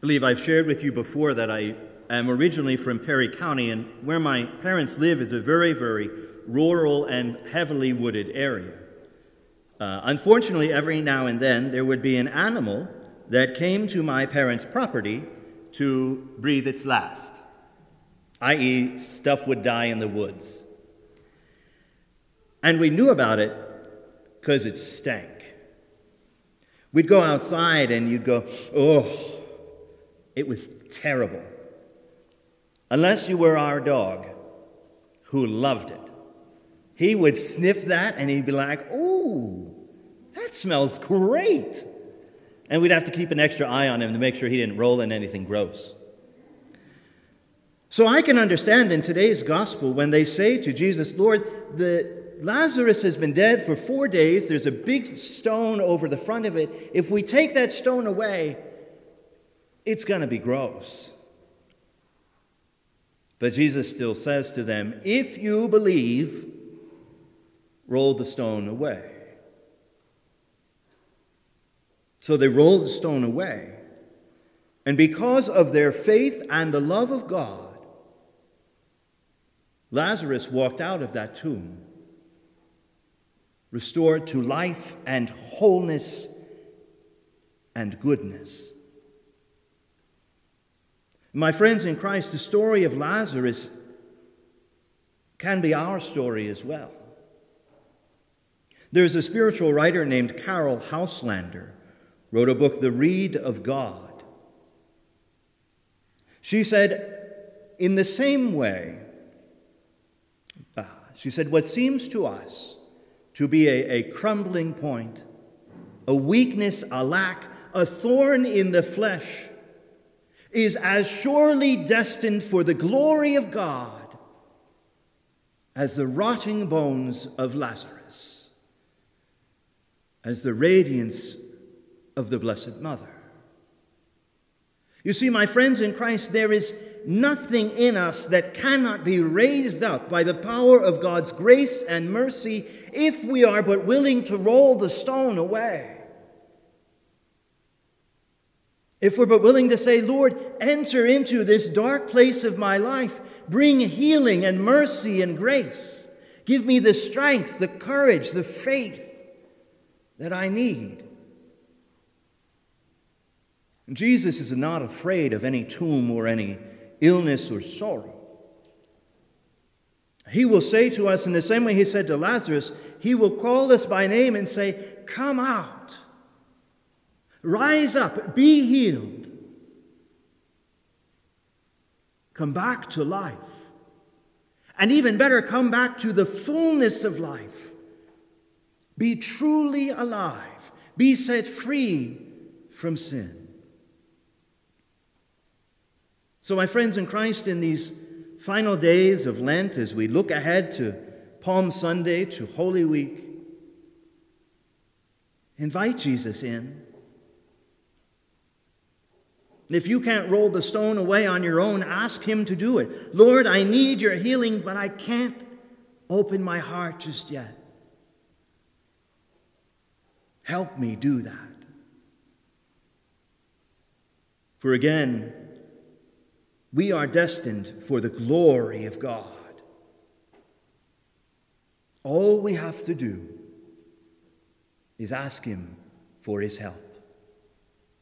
Believe I've shared with you before that I am originally from Perry County, and where my parents live is a very, very rural and heavily wooded area. Uh, unfortunately, every now and then there would be an animal that came to my parents' property to breathe its last, i.e., stuff would die in the woods. And we knew about it because it stank. We'd go outside and you'd go, oh, it was terrible. Unless you were our dog, who loved it. He would sniff that and he'd be like, Ooh, that smells great. And we'd have to keep an extra eye on him to make sure he didn't roll in anything gross. So I can understand in today's gospel when they say to Jesus, Lord, the Lazarus has been dead for four days. There's a big stone over the front of it. If we take that stone away, it's going to be gross. But Jesus still says to them, If you believe, roll the stone away. So they rolled the stone away. And because of their faith and the love of God, Lazarus walked out of that tomb, restored to life and wholeness and goodness. My friends in Christ, the story of Lazarus can be our story as well. There's a spiritual writer named Caryll Houselander, wrote a book, The Reed of God. She said, in the same way, uh, she said, what seems to us to be a, a crumbling point, a weakness, a lack, a thorn in the flesh, is as surely destined for the glory of God as the rotting bones of Lazarus, as the radiance of the Blessed Mother. You see, my friends in Christ, there is nothing in us that cannot be raised up by the power of God's grace and mercy if we are but willing to roll the stone away. If we're but willing to say, Lord, enter into this dark place of my life, bring healing and mercy and grace. Give me the strength, the courage, the faith that I need. Jesus is not afraid of any tomb or any illness or sorrow. He will say to us, in the same way he said to Lazarus, He will call us by name and say, Come out. Rise up, be healed. Come back to life. And even better, come back to the fullness of life. Be truly alive. Be set free from sin. So, my friends in Christ, in these final days of Lent, as we look ahead to Palm Sunday, to Holy Week, invite Jesus in. If you can't roll the stone away on your own, ask Him to do it. Lord, I need your healing, but I can't open my heart just yet. Help me do that. For again, we are destined for the glory of God. All we have to do is ask Him for His help.